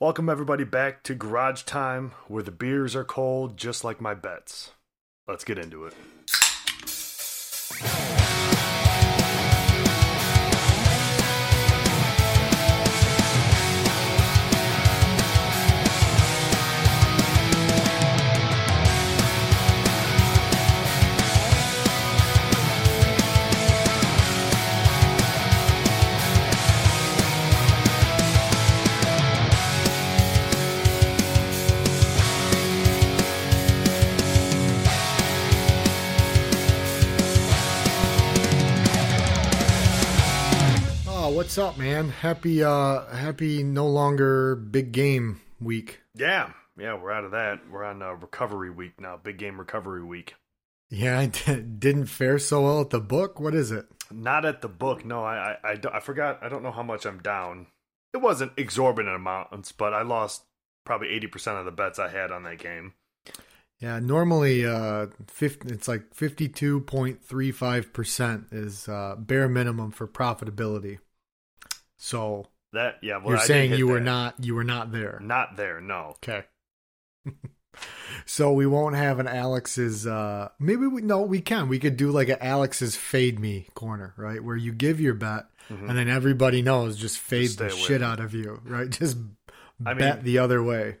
Welcome, everybody, back to Garage Time, where the beers are cold just like my bets. Let's get into it. What's up, man? Happy, uh, happy no longer big game week. Yeah, yeah, we're out of that. We're on uh, recovery week now, big game recovery week. Yeah, I d- didn't fare so well at the book. What is it? Not at the book, no. I, I, I, I forgot. I don't know how much I'm down. It wasn't exorbitant amounts, but I lost probably eighty percent of the bets I had on that game. Yeah, normally, uh, 50, it's like fifty-two point three five percent is uh, bare minimum for profitability. So That, yeah. Well, you're I saying you were not, you were not there. not there. No, Okay. so we won't have an Alex's uh maybe we no, we can. We could do like an Alex's fade me corner, right? Where you give your bet and then everybody knows just fade Mm-hmm. the shit out of you, right? Just I bet mean- the other way.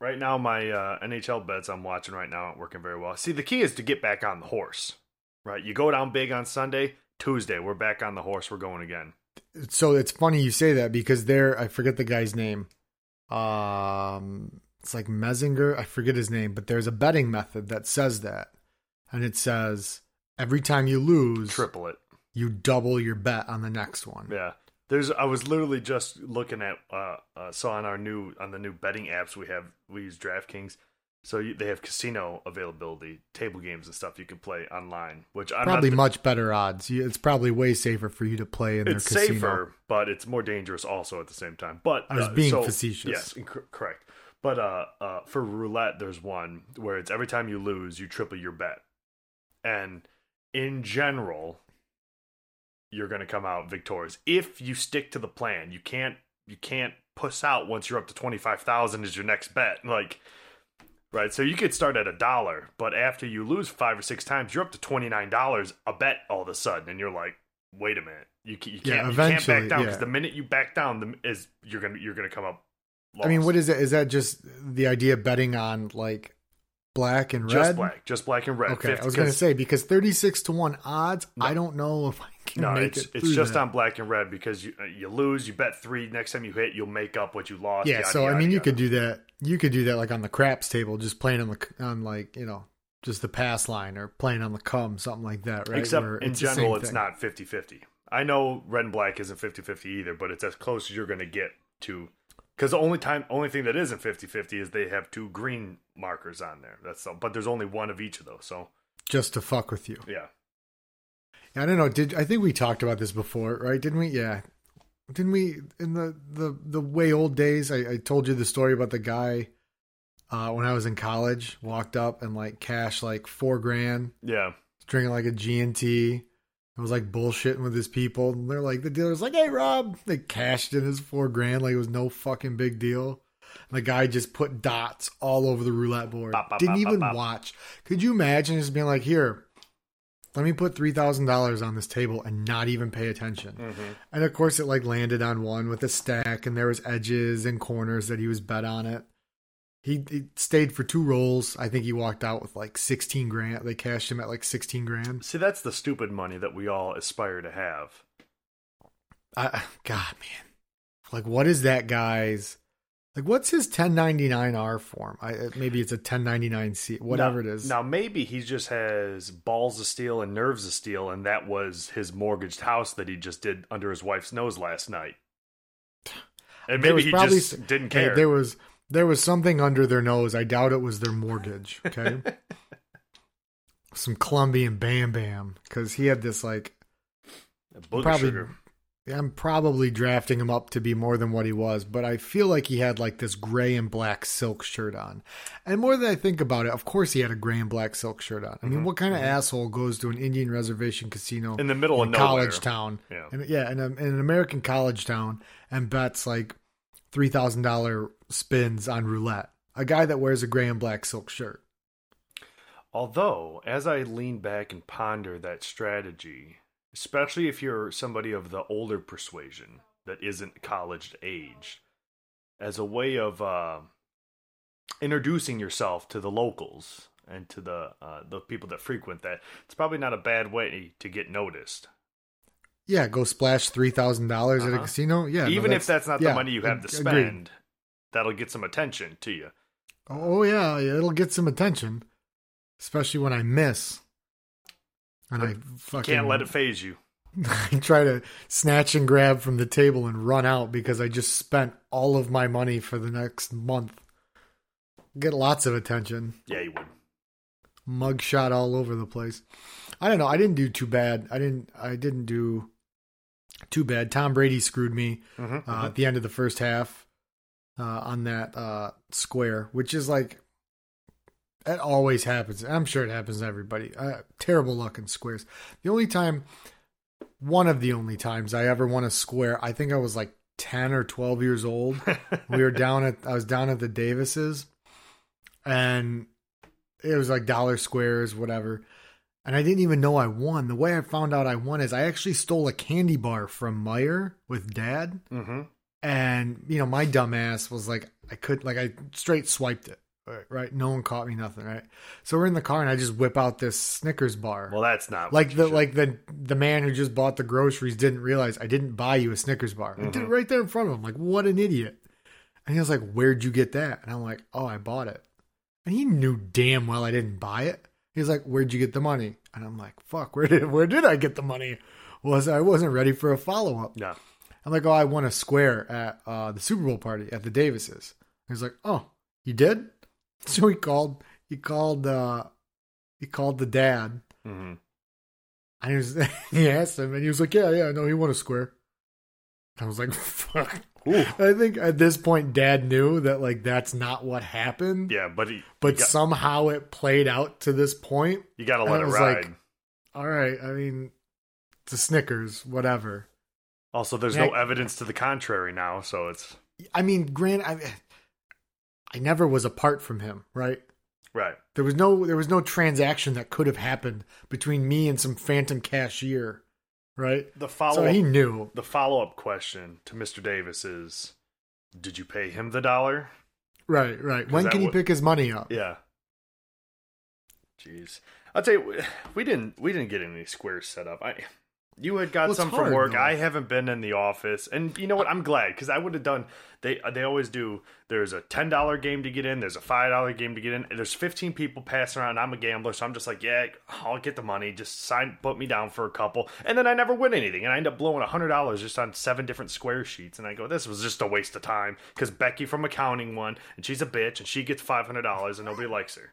Right now, my uh, NHL bets I'm watching right now aren't working very well. See, the key is to get back on the horse, right? You go down big on Sunday, Tuesday, we're back on the horse. We're going again. So it's funny you say that because there I forget the guy's name. Um it's like Messinger, I forget his name, but there's a betting method that says that. And it says every time you lose, Triple it. you double your bet on the next one. Yeah. There's. I was literally just looking at. Uh, uh, so on our new on the new betting apps we have, we use DraftKings. So you, they have casino availability, table games and stuff you can play online. Which I'm probably not, much better odds. You- It's probably way safer for you to play in their casino. It's casino. safer, but it's more dangerous also at the same time. But I was uh, being so- facetious. Yes, inc- correct. But uh, uh, for roulette, there's one where it's every time you lose, you triple your bet, and in general, you're going to come out victorious if you stick to the plan. You can't you can't puss out once you're up to twenty five thousand is your next bet. Like right, so you could start at a dollar, but after you lose five or six times, you're up to twenty nine dollars a bet all of a sudden, and you're like, wait a minute, you you can't you can't back down because yeah. the minute you back down, the, is you're gonna you're gonna come up. Lost. I mean, what is it? Is that just the idea of betting on like black and red? just black, just black and red. Okay, 50 I was going to say because thirty-six to one odds. I don't know if I can No, make it's it. it's just that. on black and red because you uh, you lose, you bet three. Next time you hit, you'll make up what you lost. Yeah, yada, so I yada, mean, you could do that. You could do that like on the craps table, just playing on the on like you know just the pass line or playing on the come, something like that, right? Except Where in it's general, it's not 50 50. I know red and black isn't 50 50 either, but it's as close as you're going to get to. Because the only time, only thing that isn't 50 50 is they have two green markers on there. That's all, but there's only one of each of those. So just to fuck with you. yeah, I don't know. Did I think we talked about this before, right? Didn't we? Yeah. Didn't we in the the the way old days? I, I told you the story about the guy uh, when I was in college. Walked up and like cashed like four grand, yeah. drinking like a G It was like bullshitting with his people. And they're like, the dealer's like, "Hey, Rob," they cashed in his four grand like it was no fucking big deal. And the guy just put dots all over the roulette board. Bop, bop, Didn't bop, even watch. Could you imagine just being like, "Here, let me put three thousand dollars on this table and not even pay attention. Mm-hmm. And of course, it like landed on one with a stack, and there was edges and corners that he was bet on it. He, he stayed for two rolls. I think he walked out with like sixteen grand. They cashed him at like sixteen grand. See, that's the stupid money that we all aspire to have. I, God, man, like what is that guy's? Like, what's his 1099R form? I, maybe it's a 1099C, whatever now, it is. Now, maybe he just has balls of steel and nerves of steel, and that was his mortgaged house that he just did under his wife's nose last night. And maybe he probably just didn't care. there was there was something under their nose. I doubt it was their mortgage. Okay, some Colombian Bam Bam because he had this like probably. sugar. I'm probably drafting him up to be more than what he was, but I feel like he had like this gray and black silk shirt on. And more than I think about it, of course he had a gray and black silk shirt on. I mean, Mhm, what kind of asshole goes to an Indian reservation casino in the middle of in nowhere. college town? Yeah. And, yeah, in, a, in an American college town and bets like three thousand dollar spins on roulette. A guy that wears a gray and black silk shirt. Although, as I lean back and ponder that strategy, especially if you're somebody of the older persuasion that isn't college age, as a way of uh, introducing yourself to the locals and to the uh, the people that frequent that, it's probably not a bad way to get noticed. Yeah, go splash three thousand dollars at a Uh-huh. casino. Yeah, no, Even if that's not yeah, the money you have to spend. That'll get some attention to you. Oh yeah, it'll get some attention, especially when I miss. And I fucking Can't let it phase you. I try to snatch and grab from the table and run out because I just spent all of my money for the next month. Get lots of attention. Yeah, you would. Mugshot all over the place. I don't know. I didn't do too bad. I didn't. I didn't do too bad. Tom Brady screwed me Mm-hmm, uh, at the end of the first half uh, on that uh, square, which is like it always happens. I'm sure it happens to everybody. Uh, terrible luck in squares. The only time, one of the only times I ever won a square, I think I was like 10 or 12 years old. we were down at I was down at the Davises, and it was like dollar squares, whatever. And I didn't even know I won. The way I found out I won is I actually stole a candy bar from Meijer with Dad, mm-hmm. And you know my dumbass was like, I could like I straight swiped it, right? No one caught me, nothing, right? So we're in the car, and I just whip out this Snickers bar. Well, that's not like the should- like the the man who just bought the groceries didn't realize I didn't buy you a Snickers bar. I did it Mhm. right there in front of him. Like what an idiot! And he was like, "Where'd you get that?" And I'm like, "Oh, I bought it." And he knew damn well I didn't buy it. He's like, "Where'd you get the money?" And I'm like, "Fuck, where did where did I get the money?" Was I wasn't ready for a follow up. No. I'm like, "Oh, I won a square at uh, the Super Bowl party at the Davises." He's like, "Oh, you did?" So he called. He called. uh He called the dad. hmm And he was he asked him, and he was like, "Yeah, yeah, no, he won a square." I was like, "Fuck." Ooh. I think at this point, Dad knew that like that's not what happened, Yeah, but he, but you got, somehow it played out to this point. you got to and let it it was ride. like- All right, I mean, it's a Snickers, whatever. Also, there's Yeah. no evidence to the contrary now, so it's I mean, Grant, I, I never was apart from him, right? right. There was no there was no transaction that could have happened between me and some phantom cashier, right? The follow So he knew. the follow up question to Mr. Davis is, did you pay him the dollar? Right, right. When can he would- pick his money up? Yeah. Jeez, I'll tell you, we didn't we didn't get any squares set up. I, you had got Well, some from work. though. I haven't been in the office, and you know what? I'm glad because I would have done. They they always do. There's a ten dollar game to get in. There's a five dollar game to get in. There's 15 people passing around. I'm a gambler, so I'm just like, yeah, I'll get the money. Just sign, put me down for a couple, and then I never win anything, and I end up blowing hundred dollars just on seven different square sheets. And I go, this was just a waste of time because Becky from accounting won, and she's a bitch, and she gets five hundred dollars, and nobody likes her.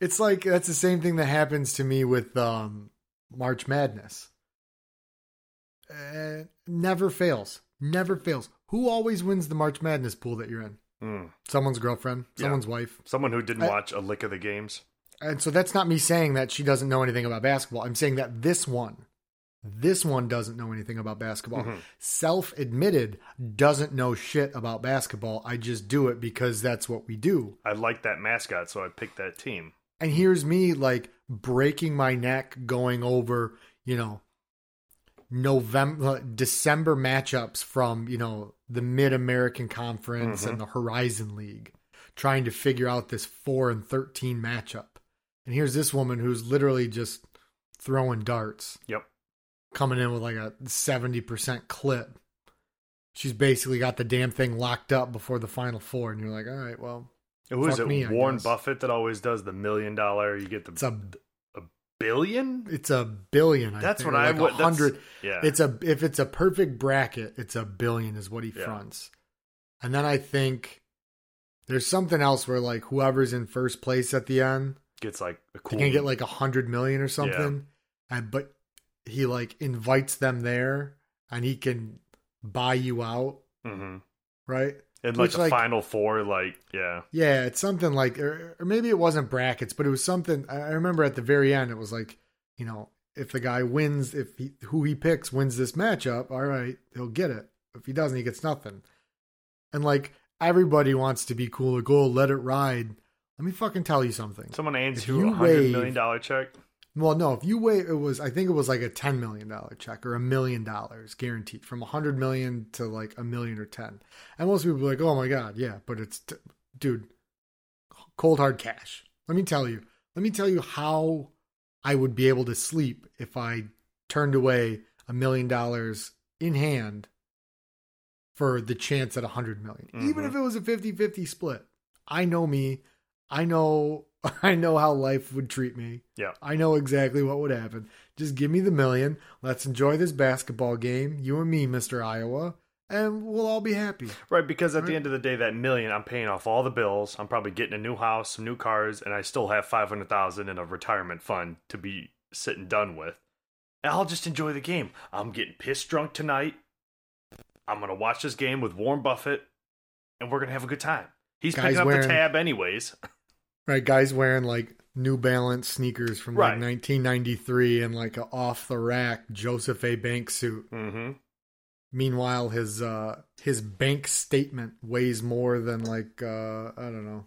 It's like that's the same thing that happens to me with um, March Madness. Uh, never fails. Never fails. Who always wins the March Madness pool that you're in? Mm. Someone's girlfriend, Yeah. someone's wife. Someone who didn't I- watch a lick of the games. And so that's not me saying that she doesn't know anything about basketball. I'm saying that this one, this one doesn't know anything about basketball. Mhm. Self admitted doesn't know shit about basketball. I just do it because that's what we do. I like that mascot, so I picked that team. And here's me like breaking my neck going over, you know, November, December matchups from, you know, the Mid American Conference Mhm. and the Horizon League, trying to figure out this 4 and 13 matchup. And here's this woman who's literally just throwing darts, Yep. coming in with like a 70% clip. She's basically got the damn thing locked up before the final four. And you're like, all right, well, Who is it? me, Warren. Buffett that always does the million dollar. You get it's the a billion. it's a billion. I That's think, what I like would. hundred. Yeah. It's a if it's a perfect bracket, it's a billion is what he Yeah. fronts. And then I think there's something else where like whoever's in first place at the end, gets like a they cool. can get like a hundred million or something. And but he like invites them there, and he can buy you out, hmm right? And like the like- final four, like yeah, Yeah, it's something like, or, or maybe it wasn't brackets, but it was something. I remember at the very end, it was like, you know, if the guy wins, if he, who he picks wins this matchup, all right, he'll get it. If he doesn't, he gets nothing. And like, everybody wants to be cool or go let it ride. Let me fucking tell you something. Someone hands you a hundred million dollar check. Well, no, if you wait, it was I think it was like a ten million dollar check or a million dollars guaranteed from a hundred million to like a million or ten. And most people are like, oh my god, yeah, but it's t- dude, cold hard cash. Let me tell you. Let me tell you how I would be able to sleep if I turned away a million dollars in hand for the chance at a hundred million. Even Mhm. if it was a 50-50 split. I know me. I know I know how life would treat me. Yeah. I know exactly what would happen. Just give me the million. Let's enjoy this basketball game, you and me, Mr. Iowa, and we'll all be happy. Right, because at the end of the day, that million, I'm paying off all the bills. I'm probably getting a new house, some new cars, and I still have five hundred thousand in a retirement fund to be sitting done with. And I'll just enjoy the game. I'm getting pissed drunk tonight. I'm gonna watch this game with Warren Buffett, and we're gonna have a good time. He's Guys picking up wearing- the tab anyways. Right, guys wearing like New Balance sneakers from like Right. 1993 and like a off the rack Joseph A. Bank suit. Mm-hmm. Meanwhile, his uh his bank statement weighs more than like uh I don't know.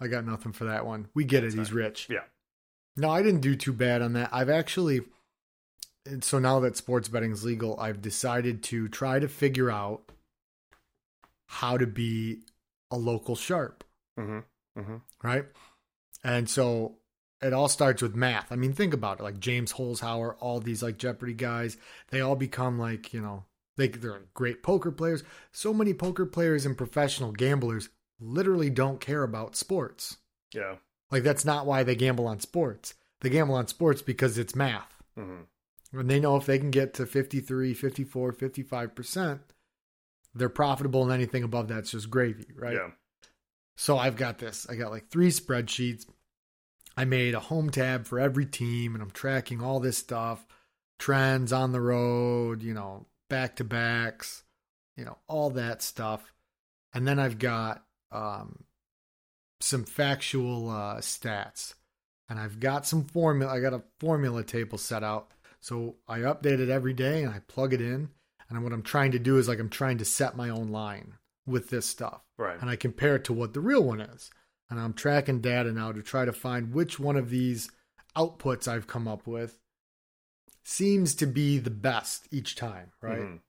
I got nothing for that one. We get That's it. He's rich. Yeah. No, I didn't do too bad on that. I've actually so now that sports betting is legal, I've decided to try to figure out how to be a local sharp Mm-hmm. Mm-hmm. right? And so it all starts with math. I mean, think about it. Like James Holzhauer, all these like Jeopardy guys, they all become like, you know, they, they're great poker players. So many poker players and professional gamblers literally don't care about sports. Yeah. Like, that's not why they gamble on sports. They gamble on sports because it's math. Mm-hmm. And they know if they can get to 53, 54, 55%, they're profitable and anything above that's just gravy, right? Yeah. So I've got this. I got like three spreadsheets. I made a home tab for every team and I'm tracking all this stuff, trends on the road, you know, back to backs, you know, all that stuff. And then I've got um, some factual uh, stats. And I've got some formula. I got a formula table set out. So I update it every day and I plug it in. And what I'm trying to do is like I'm trying to set my own line with this stuff Right. and I compare it to what the real one is. And I'm tracking data now to try to find which one of these outputs I've come up with seems to be the best each time, right? Mhm.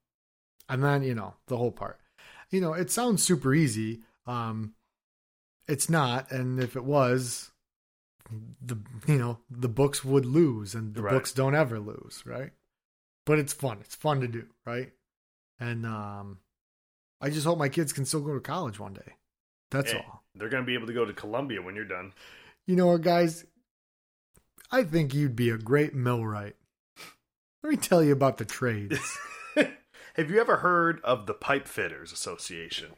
And then, you know, the whole part. You know, it sounds super easy. Um it's not, and if it was the you know, the books would lose and the Right. books don't ever lose, right? But it's fun. It's fun to do, right? And um I just hope my kids can still go to college one day. That's Hey, all. They're gonna be able to go to Columbia when you're done. You know what, guys? I think you'd be a great millwright. Let me tell you about the trades. Have you ever heard of the Pipe Fitters Association?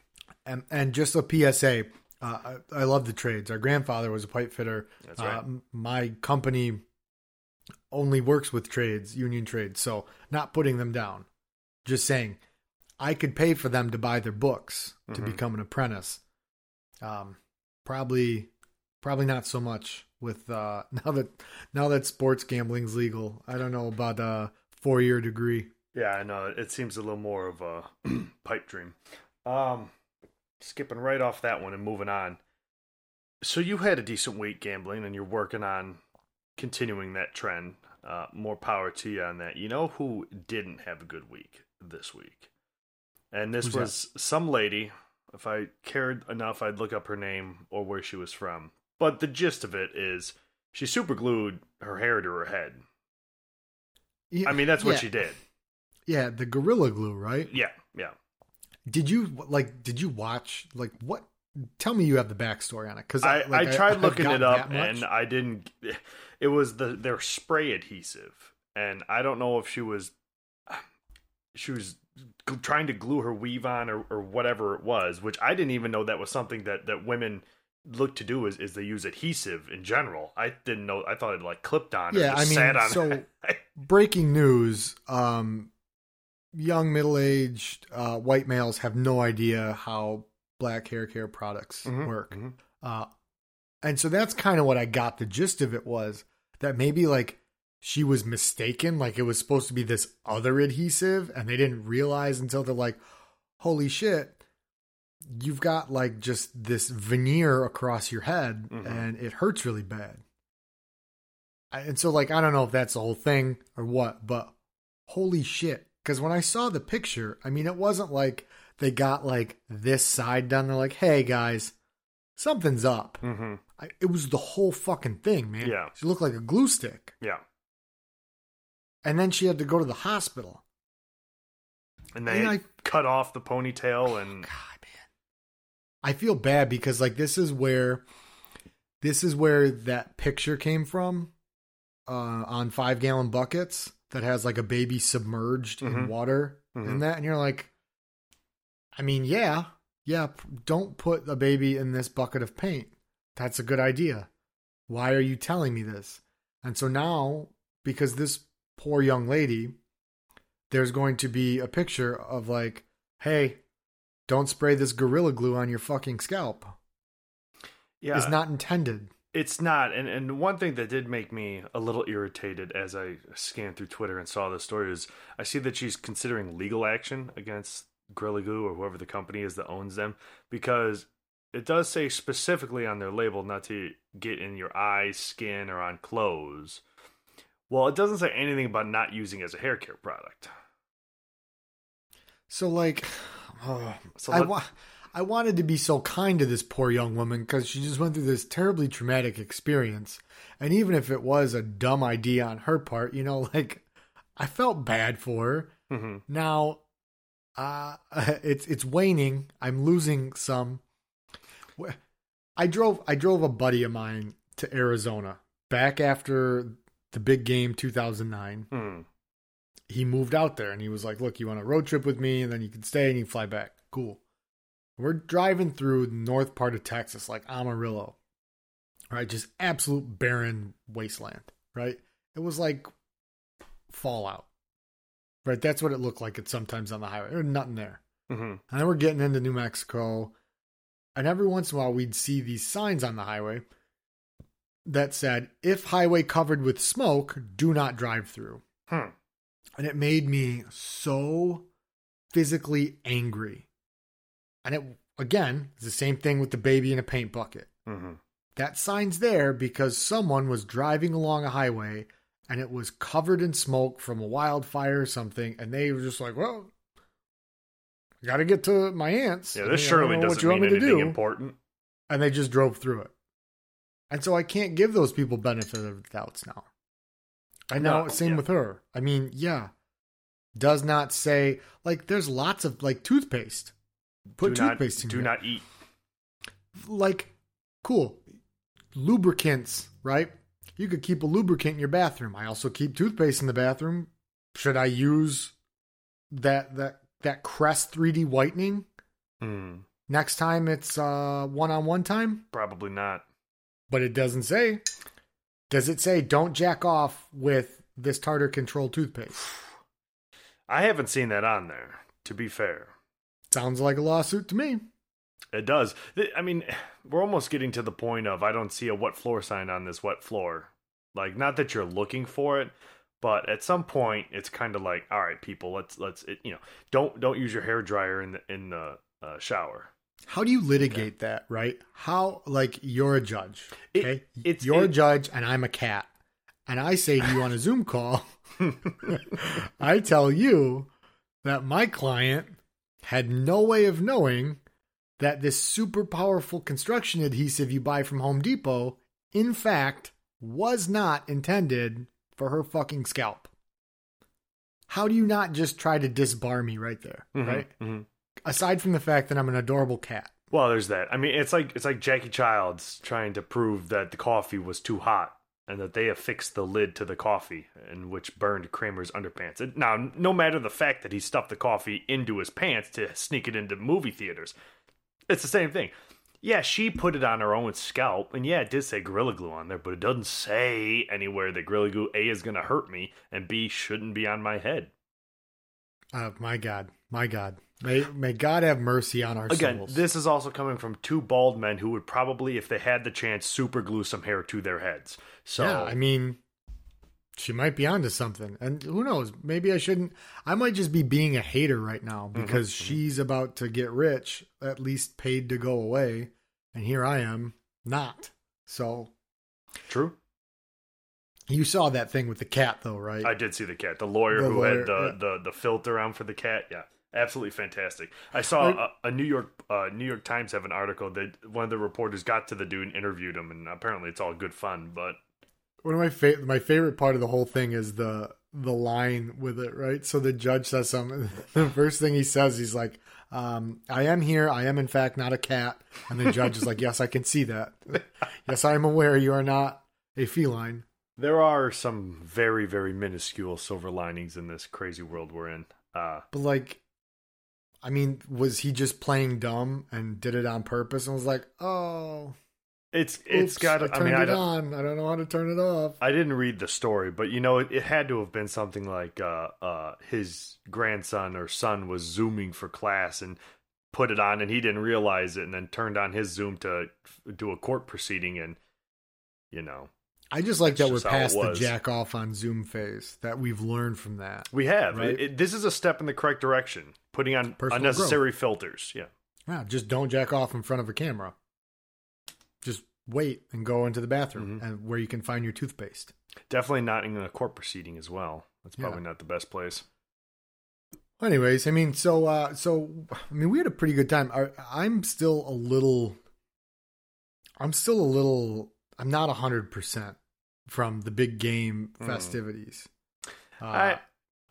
and, and just a PSA, uh, I, I love the trades. Our grandfather was a pipe fitter. That's Uh, right. m- my company only works with trades, union trades, so not putting them down. Just saying, I could pay for them to buy their books to Mhm. become an apprentice. Um, probably, probably not so much with uh, now that now that sports gambling's legal. I don't know about a four year degree. Yeah, I know. It seems a little more of a pipe dream. Um, skipping right off that one and moving on. So you had a decent week gambling, and you're working on continuing that trend. Uh, more power to you on that. You know who didn't have a good week this week? And this Who's that? was some lady. If I cared enough, I'd look up her name or where she was from. But the gist of it is she super glued her hair to her head. Yeah, I mean, that's what yeah. she did. Yeah, the gorilla glue, right? Yeah, yeah. Did you like? Did you watch like what? Tell me you have the backstory on it because I, like, I tried I've looking it up and I didn't. It was the their spray adhesive, and I don't know if she was she was trying to glue her weave on or, or whatever it was, which I didn't even know that was something that that women look to do is, is they use adhesive in general. I didn't know. I thought it like clipped on. Yeah, just I mean, sat on so- breaking news um young middle-aged uh white males have no idea how black hair care products Mhm, work mhm. uh and so that's kind of what i got the gist of it was that maybe like she was mistaken like it was supposed to be this other adhesive and they didn't realize until they're like holy shit you've got like just this veneer across your head Mhm. and it hurts really bad. And so, like, I don't know if that's the whole thing or what, but holy shit. Because when I saw the picture, I mean, it wasn't like they got like this side done. They're like, hey guys, something's up. Mm-hmm. I, it was the whole fucking thing, man. Yeah. She looked like a glue stick. Yeah. And then she had to go to the hospital. And they And I- cut off the ponytail and God, man. I feel bad because like this is where this is where that picture came from uh on 5 gallon buckets that has like a baby submerged in Mhm. water Mhm. and that and you're like I mean, yeah. Yeah, don't put a baby in this bucket of paint. That's a good idea. Why are you telling me this? And so now because this poor young lady there's going to be a picture of like, hey, don't spray this gorilla glue on your fucking scalp. yeah, Is not intended. It's not, and and one thing that did make me a little irritated as I scanned through Twitter and saw this story is I see that she's considering legal action against Gorilla Glue or whoever the company is that owns them because it does say specifically on their label not to get in your eyes, skin, or on clothes. Well, it doesn't say anything about not using as a hair care product. So like, oh, So I wa- I wanted to be so kind to this poor young woman because she just went through this terribly traumatic experience, and even if it was a dumb idea on her part, you know, like I felt bad for her. Mhm. Now, uh, it's it's waning. I'm losing some. I drove I drove a buddy of mine to Arizona back after the big game 2009. Hmm. He moved out there and he was like, "Look, you want a road trip with me, and then you can stay and you can fly back. Cool." We're driving through the north part of Texas, like Amarillo, right? Just absolute barren wasteland, right? It was like Fallout, right? That's what it looked like. It sometimes on the highway. There was nothing there. Mhm. And then we're getting into New Mexico, and every once in a while we'd see these signs on the highway that said, "If highway covered with smoke, do not drive through." Hmm. And it made me so physically angry. And it again, it's the same thing with the baby in a paint bucket. Mhm. That sign's there because someone was driving along a highway and it was covered in smoke from a wildfire or something, and they were just like, "Well, I got to get to my aunt's." Yeah, this mean, I don't surely doesn't mean anything do. important. And they just drove through it. And so I can't give those people benefit of the doubts now. I know, No, same yeah. with her. I mean, yeah, does not say like there's lots of like toothpaste. Put do not, toothpaste in do your- not eat. like cool lubricants, right? You could keep a lubricant in your bathroom. I also keep toothpaste in the bathroom. Should I use that that that Crest 3D whitening Hmm. next time it's uh one-on-one time? Probably not. But it doesn't say. Does it say don't jack off with this tartar control toothpaste? I haven't seen that on there. To be fair. Sounds like a lawsuit to me. It does. I mean, we're almost getting to the point of I don't see a wet floor sign on this wet floor. Like, not that you're looking for it, but at some point, it's kind of like, all right, people, let's let's it, you know, don't don't use your hair dryer in the in the uh, shower. How do you litigate that, right? How like you're a judge, It- okay? it's- you're a judge and I'm a cat. And I say to you on a Zoom call, I tell you that my client had no way of knowing that this super powerful construction adhesive you buy from Home Depot, in fact, was not intended for her fucking scalp. How do you not just try to disbar me right there, Mhm, right? mhm. Aside from the fact that I'm an adorable cat. Well, there's that. I mean, it's like it's like Jackie Chiles trying to prove that the coffee was too hot and that they affixed the lid to the coffee, and which burned Kramer's underpants. And now, no matter the fact that he stuffed the coffee into his pants to sneak it into movie theaters, it's the same thing. Yeah, she put it on her own scalp, and yeah, it did say Gorilla Glue on there, but it doesn't say anywhere that Gorilla Glue A is going to hurt me and B shouldn't be on my head. Oh my God, my God, may may God have mercy on our Again, souls. this is also coming from two bald men who would probably, if they had the chance, super glue some hair to their heads. So, yeah, I mean, she might be onto something. And who knows? Maybe I shouldn't. I might just be being a hater right now mm-hmm, because mm-hmm. she's about to get rich, at least paid to go away. And here I am, not. So True. you saw that thing with the cat, though, right? I did see the cat. The lawyer The who lawyer, had the, yeah. the the filter on for the cat. Yeah, absolutely fantastic. I saw a, a New York uh, New York Times have an article that one of the reporters got to the dude and interviewed him, and apparently it's all good fun. But One of my fa- my favorite part of the whole thing is the the line with it, right? So the judge says something. The first thing he says, he's like, um, "I am here. I am in fact not a cat." And the judge is like, "Yes, I can see that. Yes, I am aware you are not a feline." there are some very very minuscule silver linings in this crazy world we're in. Uh, But like, I mean, was he just playing dumb and did it on purpose and was like, "Oh, it's it's oops, got. I I, mean, it don't, on. I don't know how to turn it off." I didn't read the story, but you know, it, it had to have been something like uh, uh, his grandson or son was zooming for class and put it on, and he didn't realize it, and then turned on his Zoom to do a court proceeding, and you know, I just like that we're just it past the jack off on Zoom phase. That we've learned from that. we have Right. it, it- this is a step in the correct direction, putting on Personal unnecessary filters. Yeah, Yeah, just don't jack off in front of a camera. Just wait and go into the bathroom Mhm. and where you can find your toothpaste. definitely not in a court proceeding as well. That's Yeah. probably not the best place. Anyways, I mean, so uh so I mean, we had a pretty good time. I, I'm still a little I'm still a little I'm not 100% from the big game Hmm. festivities. Uh, I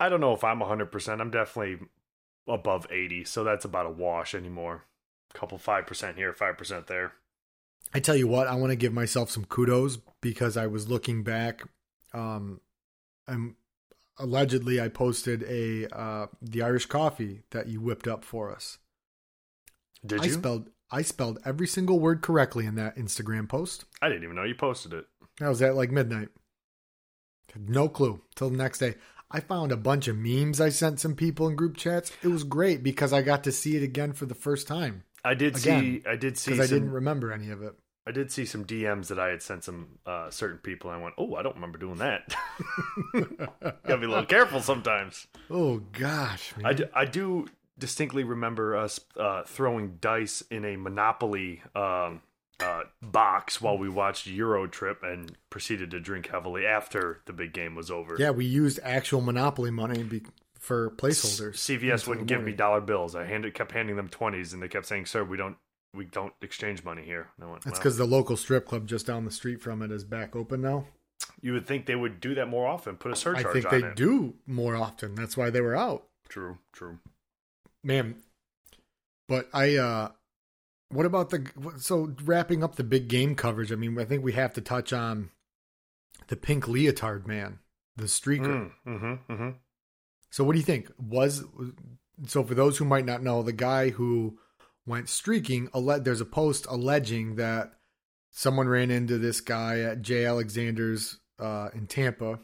I don't know if I'm 100%. I'm definitely above 80, so that's about a wash anymore. A Couple 5% here, 5% there. I tell you what, I want to give myself some kudos because I was looking back. Um, I'm allegedly, I posted a uh, the Irish coffee that you whipped up for us. Did I you? spelled I spelled every single word correctly in that Instagram post. I didn't even know you posted it. That was at like midnight. Had no clue till the next day. I found a bunch of memes I sent some people in group chats. It was great because I got to see it again for the first time I did Again, see I did see because I didn't remember any of it. I did see some DMs that I had sent some uh, certain people and I went, "Oh, I don't remember doing that." Got to be a little careful sometimes. Oh gosh, man. I do, I do distinctly remember us uh, throwing dice in a Monopoly um, uh, box while we watched Euro Trip and proceeded to drink heavily after the big game was over. Yeah, we used actual Monopoly money be, for placeholders. CVS wouldn't give me dollar bills. I handed, kept handing them twenties, and they kept saying, "Sir, we don't, we don't exchange money here." I went, That's "Well, because the local strip club just down the street from it is back open now. you would think they would do that more often. Put a surcharge I think they it. do more often. That's why they were out, True, true. Man. But I, uh what about the so wrapping up the big game coverage? I mean, I think we have to touch on the pink leotard man, the streaker. Mm, mm-hmm, mm-hmm. So what do you think? Was so for those who might not know, the guy who went streaking, there's a post alleging that someone ran into this guy at J. Alexander's uh, in Tampa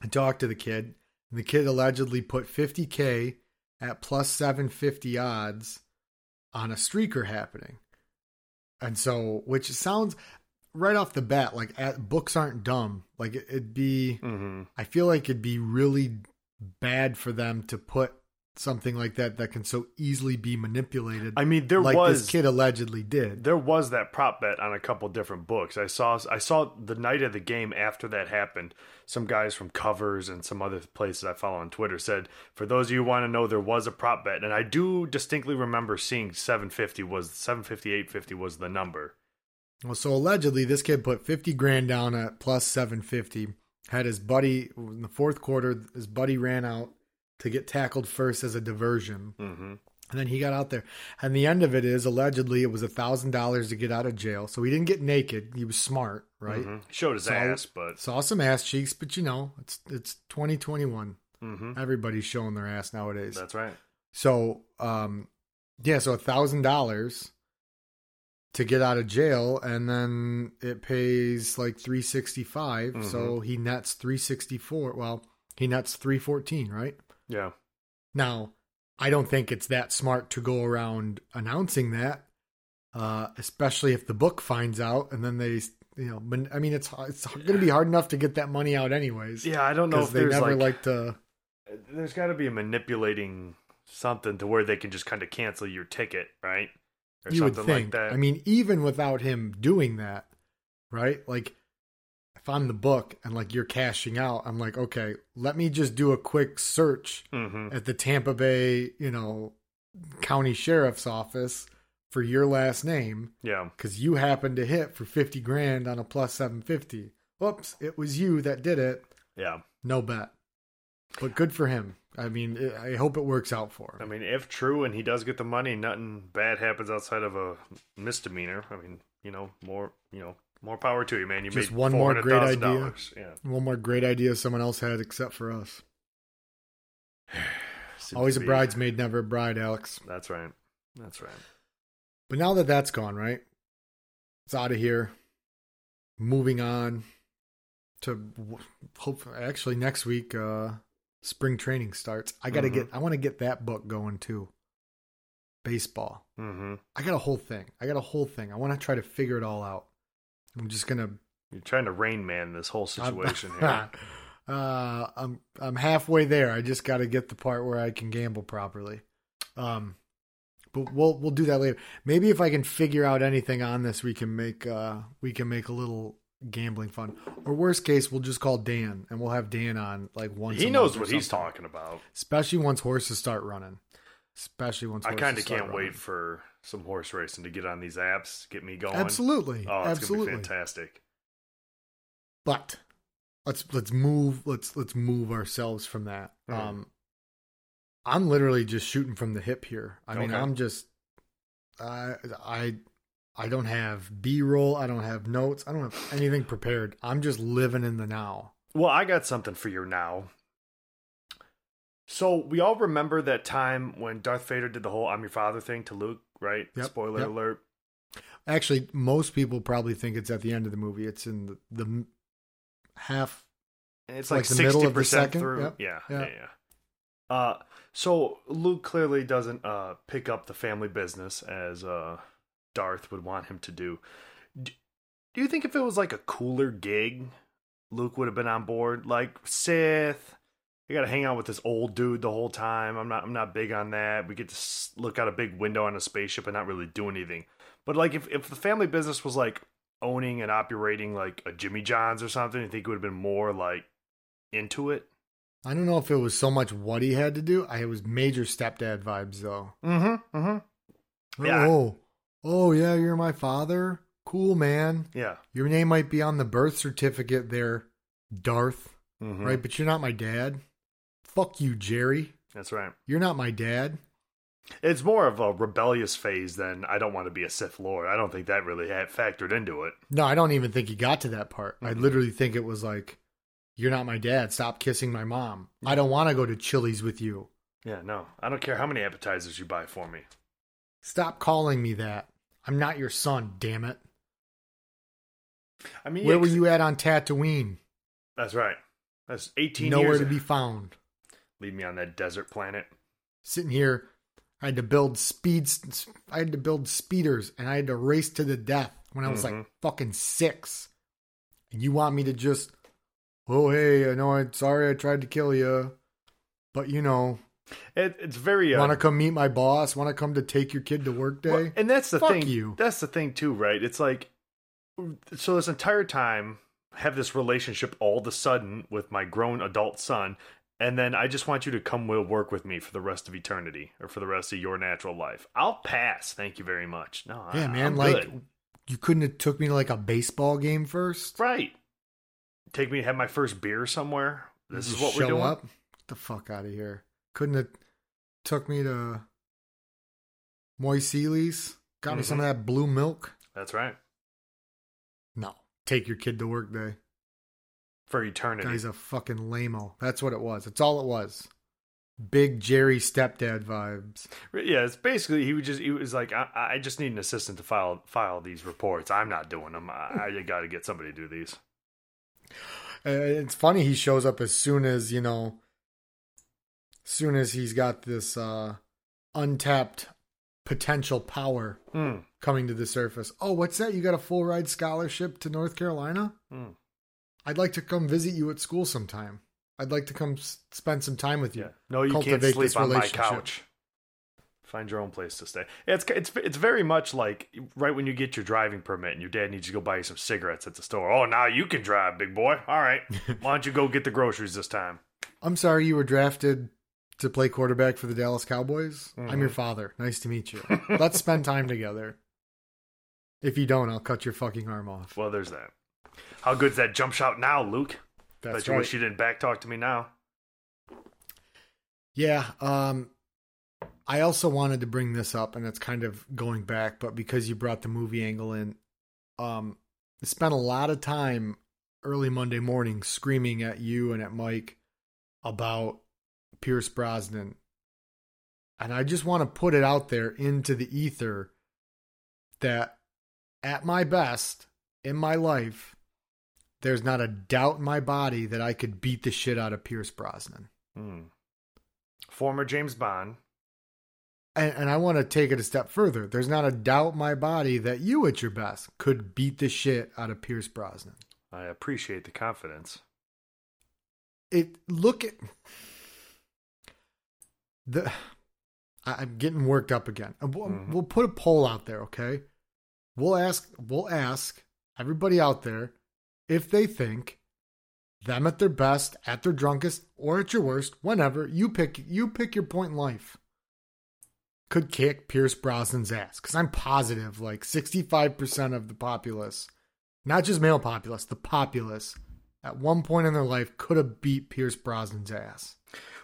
and talked to the kid. And the kid allegedly put 50k at plus 750 odds on a streaker happening. And so, which sounds right off the bat like at, books aren't dumb. Like it, it'd be Mm-hmm. I feel like it'd be really bad for them to put something like that that can so easily be manipulated. I mean, there like was this kid allegedly did. there was that prop bet on a couple different books. I saw I saw the night of the game after that happened. Some guys from Covers and some other places I follow on Twitter said, "For those of you who want to know, there was a prop bet." And I do distinctly remember seeing 750 was 750 850 was the number. Well, so allegedly this kid put 50 grand down at plus 750. Had his buddy in the fourth quarter, his buddy ran out to get tackled first as a diversion. Mm-hmm. And then he got out there. And the end of it is allegedly it was a thousand dollars to get out of jail. So he didn't get naked. He was smart, right? Mm-hmm. Showed his So- ass, but Saw some ass cheeks, but you know, it's it's 2021. hmm Everybody's showing their ass nowadays. that's right. So, um, yeah, so a thousand dollars to get out of jail, and then it pays like three So he nets three sixty four. Well, he nets three fourteen, right? Yeah. Now, I don't think it's that smart to go around announcing that, uh, especially if the book finds out and then they you know, I mean, it's it's going to be hard enough to get that money out anyways. Yeah, I don't know if they never like, like to. there's got to be a manipulating something to where they can just kind of cancel your ticket, right? Or you would think. like that. I mean, even without him doing that, right? Like, if I'm the book and like you're cashing out, I'm like, okay, let me just do a quick search hmm at the Tampa Bay, you know, county sheriff's office for your last name yeah, because you happened to hit for 50 grand on a plus 750. Whoops, it was you that did it. yeah. No bet. But good for him. I mean, I hope it works out for him. I mean, if true and he does get the money, nothing bad happens outside of a misdemeanor. I mean, you know, more, you know, more power to you, man. You Just made one more great idea. $400,000. Yeah. One more great idea someone else had except for us. Always a bridesmaid, never a bride, Alex. That's right. That's right. But now that that's gone, right? It's out of here. Moving on to hope. actually next week, uh, spring training starts. I got to Mhm. get, I want to get that book going too. Baseball. Mm-hmm. I got a whole thing. I got a whole thing. I want to try to figure it all out. I'm just gonna You're trying to rain man this whole I'm- situation here. uh, I'm I'm halfway there. I just got to get the part where I can gamble properly. Um, but we'll we'll do that later. Maybe if I can figure out anything on this, we can make uh we can make a little gambling fun. Or worst case, we'll just call Dan and we'll have Dan on like once. he a knows what he's talking about. Especially once horses start running. Especially once I kind of can't running. wait for some horse racing to get on these apps, get me going. Absolutely, Oh, it's absolutely. gonna be fantastic. but let's let's move let's let's move ourselves from that Mhm. um i'm literally just shooting from the hip here I mean, I'm just i i i don't have b-roll i don't have notes i don't have anything prepared i'm just living in the now Well, I got something for you now. So we all remember that time when Darth Vader did the whole "I'm your father" thing to Luke, right? Yep, Spoiler yep. alert. actually most people probably think it's at the end of the movie it's in the, the half It's Like like the middle of the second? through. Yep. Yeah, Yeah. yeah, yeah. Uh, so Luke clearly doesn't uh pick up the family business as uh Darth would want him to do. Do you think if it was like a cooler gig, Luke would have been on board? Like Sith, you got to hang out with this old dude the whole time. I'm not. I'm not big on that. We get to look out a big window on a spaceship and not really do anything. But like, if if the family business was like owning and operating like a Jimmy John's or something, you think it would have been more like into it? i don't know if it was so much what he had to do i it was major stepdad vibes though Mm-hmm. Mm-hmm. Yeah. oh oh yeah you're my father cool man Yeah. Your name might be on the birth certificate there, Darth, Mhm. right? But you're not my dad. Fuck you, Jerry. That's right. You're not my dad. It's more of a rebellious phase than I don't want to be a Sith Lord. I don't think that really had factored into it. No, I don't even think he got to that part. I Mhm. literally think it was like, you're not my dad. Stop kissing my mom. I don't want to go to Chili's with you. Yeah, no. I don't care how many appetizers you buy for me. Stop calling me that. I'm not your son, damn it. I mean, Where yeah, were you at on Tatooine? That's right. That's 18 Nowhere to be found. Leave me on that desert planet. Sitting here, I had to build speeds. I had to build speeders, and I had to race to the death when I was like Mhm. fucking six. And you want me to just, oh hey, I know I'm sorry I tried to kill you, but you know, It, it's very. Uh, want to come meet my boss? Want to come to take your kid to work day? Well, and that's the Fuck thing. you. That's the thing too, right? It's like so this entire time have this relationship all of a sudden with my grown adult son, and then I just want you to come will work with me for the rest of eternity or for the rest of your natural life. I'll pass. Thank you very much. No, yeah, I, man. I'm like good. you couldn't have took me to like a baseball game first. right. Take me to have my first beer somewhere. This is what we're doing. Up? Get the fuck out of here. Couldn't have took me to Mos Eisley. Got me some of Mm-hmm. that blue milk. That's right. No, take your kid to work day. For eternity. Guy's a fucking lameo. That's what it was. That's all it was. Big Jerry stepdad vibes. Yeah, it's basically he was just he was like I, I just need an assistant to file file these reports. I'm not doing them. I, I got to get somebody to do these. Uh, it's funny he shows up as soon as you know, as soon as he's got this uh, untapped potential power Hmm. coming to the surface. Oh, what's that? You got a full ride scholarship to North Carolina? Hmm. I'd like to come visit you at school sometime. I'd like to come s- spend some time with you. Yeah. No, you can't Cultivate sleep this on my couch. Find your own place to stay. It's it's it's very much like right when you get your driving permit and your dad needs you to go buy you some cigarettes at the store. Oh, now you can drive, big boy. All right. Why don't you go get the groceries this time? I'm sorry you were drafted to play quarterback for the Dallas Cowboys. I'm Mm-hmm. your father. Nice to meet you. Let's spend time together. If you don't, I'll cut your fucking arm off. Well, there's that. How good's that jump shot now, Luke? That's Bet you right. wish you didn't back talk to me now. Yeah. Um, I also wanted to bring this up, and it's kind of going back, but because you brought the movie angle in, um, I spent a lot of time early Monday morning screaming at you and at Mike about Pierce Brosnan. And I just want to put it out there into the ether that at my best in my life, there's not a doubt in my body that I could beat the shit out of Pierce Brosnan. Hmm. Former James Bond. and, and I want to take it a step further. There's not a doubt in my body that you, at your best, could beat the shit out of Pierce Brosnan. I appreciate the confidence. It look at the. I'm getting worked up again. We'll, Mhm. we'll put a poll out there, okay? We'll ask. We'll ask everybody out there if they think them at their best, at their drunkest, or at your worst, whenever you pick. You pick your point in life. could kick Pierce Brosnan's ass because I'm positive like 65% of the populace, not just male populace, the populace at one point in their life could have beat Pierce Brosnan's ass.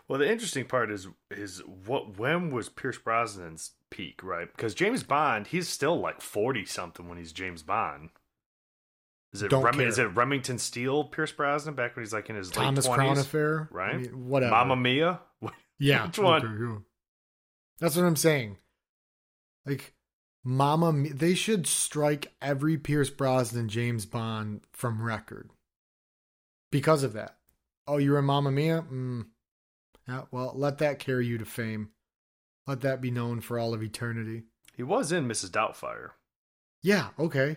Well, the interesting part is is what when was Pierce Brosnan's peak, right? Because James Bond, he's still like forty something when he's James Bond. Is it Rem- is it Remington Steele Pierce Brosnan back when he's like in his Thomas late Crown twenties? affair, right? I mean, whatever. Mamma Mia. yeah, Which one? okay, yeah. That's what I'm saying. Like, Mama, they should strike every Pierce Brosnan James Bond from record because of that. Oh, you're in Mamma Mia? Mm. Yeah, well, let that carry you to fame. Let that be known for all of eternity. He was in Mrs. Doubtfire. Yeah, okay.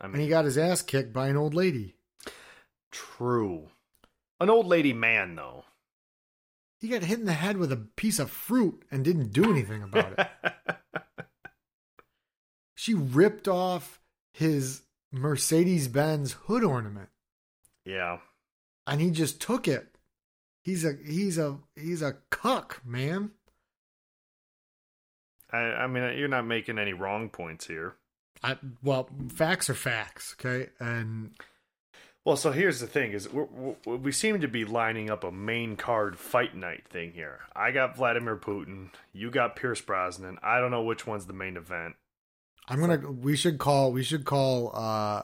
I And he got his ass kicked by an old lady. true. An old lady man, though. He got hit in the head with a piece of fruit and didn't do anything about it. she ripped off his Mercedes Benz hood ornament yeah. and he just took it. He's a he's a he's a cuck, man. I, I mean, you're not making any wrong points here. I, well, facts are facts, okay? And Well, so here's the thing: is we seem to be lining up a main card fight night thing here. I got Vladimir Putin. You got Pierce Brosnan. I don't know which one's the main event. I'm gonna we should call we should call uh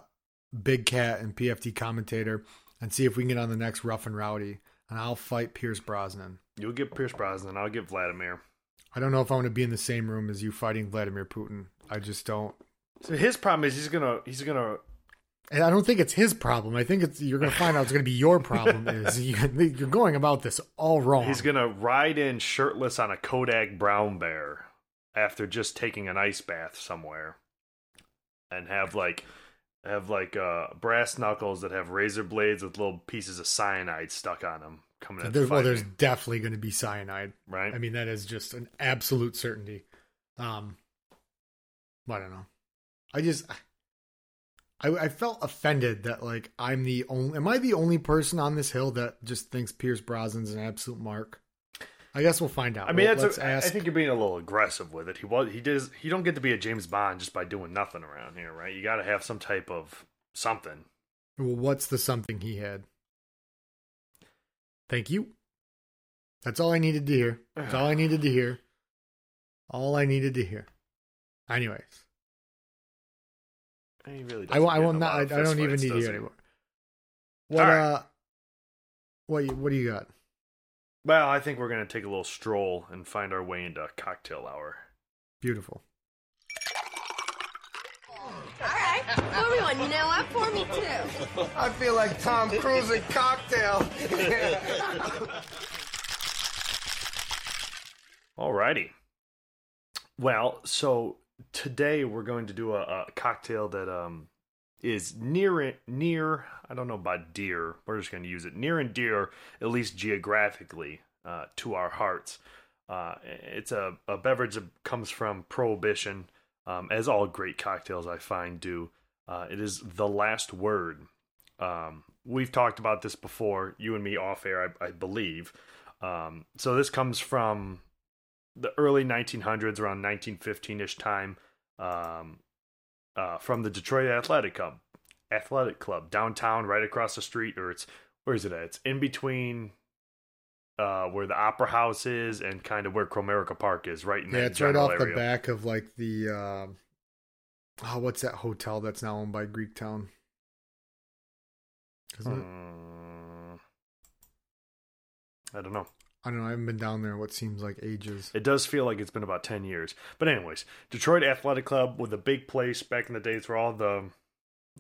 Big Cat and PFT commentator and see if we can get on the next Rough and Rowdy. And I'll fight Pierce Brosnan. You'll get Pierce Brosnan. I'll get Vladimir. I don't know if I want to be in the same room as you fighting Vladimir Putin. I just don't. So his problem is he's gonna he's gonna And I don't think it's his problem. I think it's you're going to find out it's going to be your problem. Is you, you're going about this all wrong. he's gonna ride in shirtless on a Kodiak brown bear after just taking an ice bath somewhere, and have like have like uh brass knuckles that have razor blades with little pieces of cyanide stuck on them coming There- the well, there's definitely going to be cyanide. right. I mean, that is just an absolute certainty. Um, I don't know. I just, I, I felt offended that like I'm the only. Am I the only person on this hill that just thinks Pierce Brosnan's an absolute mark? I guess we'll find out. I mean, Well, that's a, I ask. think you're being a little aggressive with it. He was he does he don't get to be a James Bond just by doing nothing around here, right? You got to have some type of something. Well, what's the something he had? Thank you. That's all I needed to hear. That's all I needed to hear. All I needed to hear. Anyways, He really I, won't- I doesn't will get in a not. I, I don't even need to does hear he? anymore. What? All right. Uh, what? you- What do you got? Well, I think we're gonna take a little stroll and find our way into cocktail hour. Beautiful. All right, pour me one. You know what? Pour me two. I feel like Tom Cruise in cocktail. Alrighty. Well, so today we're going to do a, a cocktail that um is near near I don't know about dear. We're just going to use it near and dear, at least geographically, uh, to our hearts. Uh, it's a, a beverage that comes from Prohibition, um, as all great cocktails I find do. Uh, it is the last word. Um, we've talked about this before, you and me off air, I, I believe. Um, so this comes from the early 1900s, around 1915 ish time, um, uh, from the Detroit Athletic Club, Athletic Club downtown, right across the street, or it's where is it at? It's in between uh, where the Opera House is and kind of where Comerica Park is, right in Yeah, that it's right off area. the back of like the um oh, what's that hotel that's now owned by Greek Town? Isn't it? Hmm. I don't know. I don't know. I haven't been down there what seems like ages. It does feel like it's been about 10 years. But, anyways, Detroit Athletic Club with a big place back in the days where all the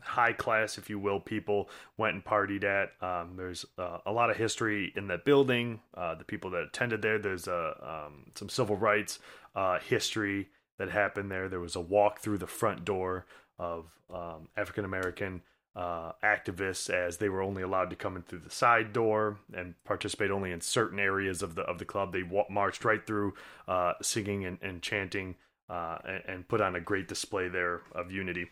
high class, if you will, people went and partied at. Um, there's uh, a lot of history in that building. Uh, the people that attended there, there's uh, um, some civil rights uh, history that happened there. There was a walk through the front door of um, African American uh, activists as they were only allowed to come in through the side door and participate only in certain areas of the of the club. They wa- marched right through, uh, singing and, and chanting, uh, and, and put on a great display there of unity.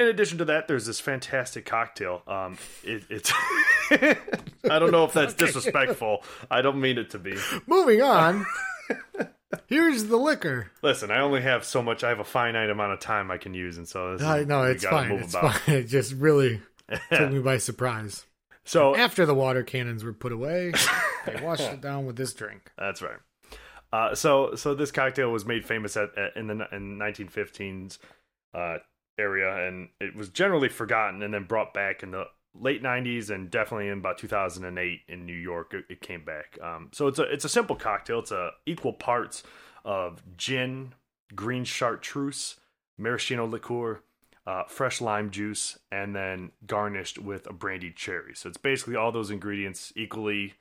In addition to that, there's this fantastic cocktail. Um, it, it's I don't know if that's disrespectful. I don't mean it to be. Moving on. Here's the liquor. Listen, I only have so much. I have a finite amount of time I can use, and so this is- no, we fine. It's about. fine. It just really took me by surprise. So After the water cannons were put away, they washed it down with this drink. That's right. Uh, so so this cocktail was made famous at, at in the in 1915s uh, area, and it was generally forgotten and then brought back in the late 90s and definitely in about 2008 in New York. It, it came back. Um, so it's a it's a simple cocktail. It's a equal parts of gin, green chartreuse, maraschino liqueur. Uh, fresh lime juice and then garnished with a brandied cherry. So it's basically all those ingredients equally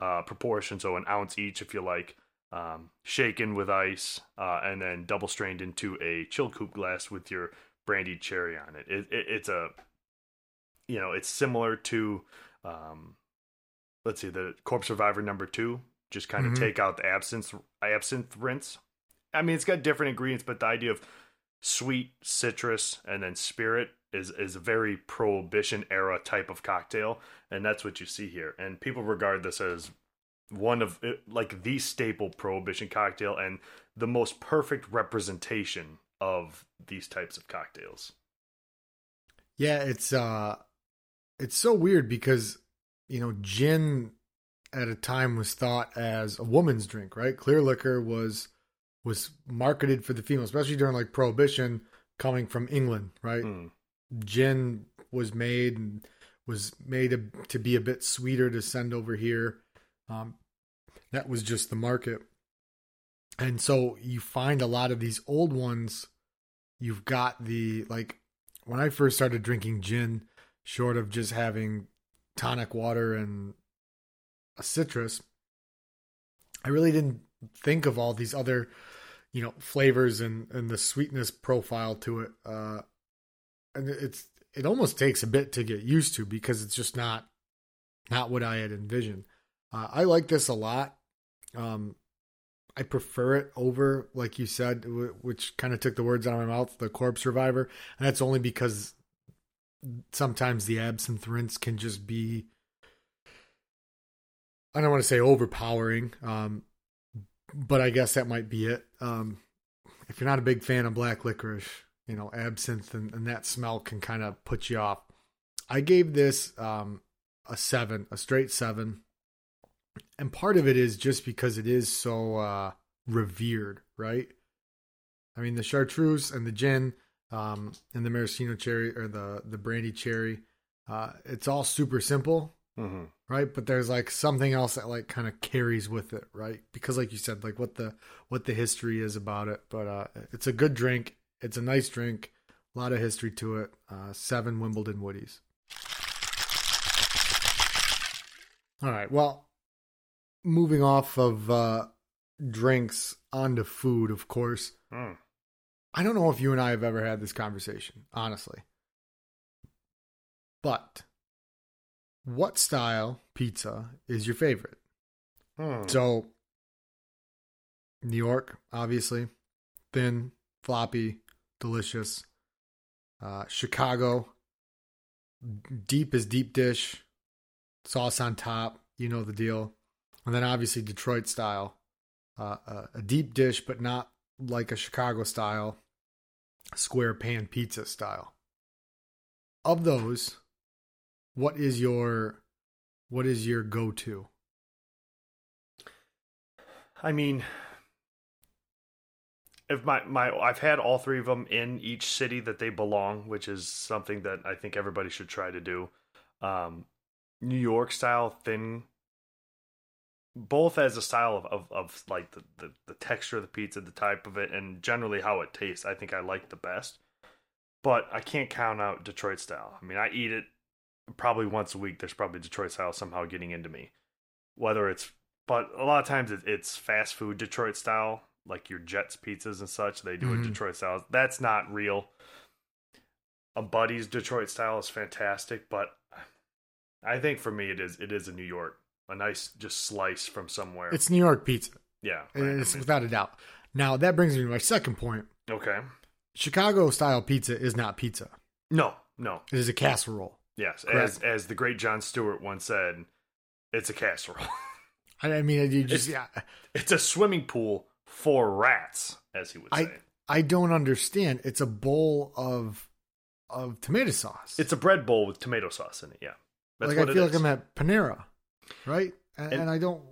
uh, proportion, so an ounce each if you like, um, shaken with ice, uh, and then double strained into a chill coupe glass with your brandied cherry on it. It, it. It's a, you know, it's similar to, um, let's see, the Corpse Reviver number two. Just kind of Mhm. take out the absinthe absinthe rinse. I mean, it's got different ingredients, but the idea of sweet citrus and then spirit is is a very prohibition era type of cocktail and that's what you see here and people regard this as one of eh, like the staple prohibition cocktail and the most perfect representation of these types of cocktails Yeah, it's uh it's so weird because you know, gin at a time was thought as a woman's drink, right? Clear liquor was was marketed for the female, especially during like prohibition coming from England, right? Hmm. Gin was made and was made to, to be a bit sweeter to send over here. Um that was just the market. And so you find a lot of these old ones you've got the like when I first started drinking gin, short of just having tonic water and a citrus, I really didn't think of all these other, you know, flavors and and the sweetness profile to it. Uh, and it's it almost takes a bit to get used to because it's just not not what I had envisioned. Uh, I like this a lot. Um, I prefer it over, like you said, w- which kind of took the words out of my mouth, the Corpse Reviver, and that's only because sometimes the absinthe rinse can just be, I don't want to say overpowering, um, but I guess that might be it. Um, if you're not a big fan of black licorice, you know, absinthe and, and that smell can kind of put you off. I gave this um, a seven, a straight seven and part of it is just because it is so uh revered right i mean the chartreuse and the gin um and the maraschino cherry or the the brandy cherry uh it's all super simple Mm-hmm. right? But there's like something else that like kind of carries with it right? Because like you said like what the what the history is about it. But uh it's a good drink. It's a nice drink. A lot of history to it. Uh seven wimbledon woodies. All right. Well moving off of uh drinks onto food, of course. Mm. I don't know if you and I have ever had this conversation, honestly. But what style pizza is your favorite? Hmm. So, New York, obviously, thin, floppy, delicious. Uh, Chicago, deep as deep dish, sauce on top. You know the deal. And then obviously Detroit style, uh, uh, a deep dish, but not like a Chicago style, square pan pizza style. Of those, what is your what is your go to? I mean, if my my I've had all three of them in each city that they belong, which is something that I think everybody should try to do. Um, New York style thin, both as a style of of, of like the, the the texture of the pizza, the type of it, and generally how it tastes. I think I like the best. But I can't count out Detroit style. I mean, I eat it probably once a week. There's probably Detroit style somehow getting into me, whether it's but a lot of times it, it's fast food Detroit style, like your Jets pizzas and such. They do Mhm. a Detroit style. That's not real. A buddy's Detroit style is fantastic, but I think for me it is it is a New York, a nice just slice from somewhere. It's New York pizza. yeah, right, I It's mean- without a doubt. Now that brings me to my second point. okay. Chicago style pizza is not pizza. No, no, It is a casserole. yes. Correct. As as the great Jon Stewart once said, it's a casserole. I, I mean, you just It's- yeah, it's a swimming pool for rats, as he would I say. I don't understand. It's a bowl of of tomato sauce. It's a bread bowl with tomato sauce in it. Yeah, that's like what I feel like is. I'm at Panera, right? And, And- and I don't.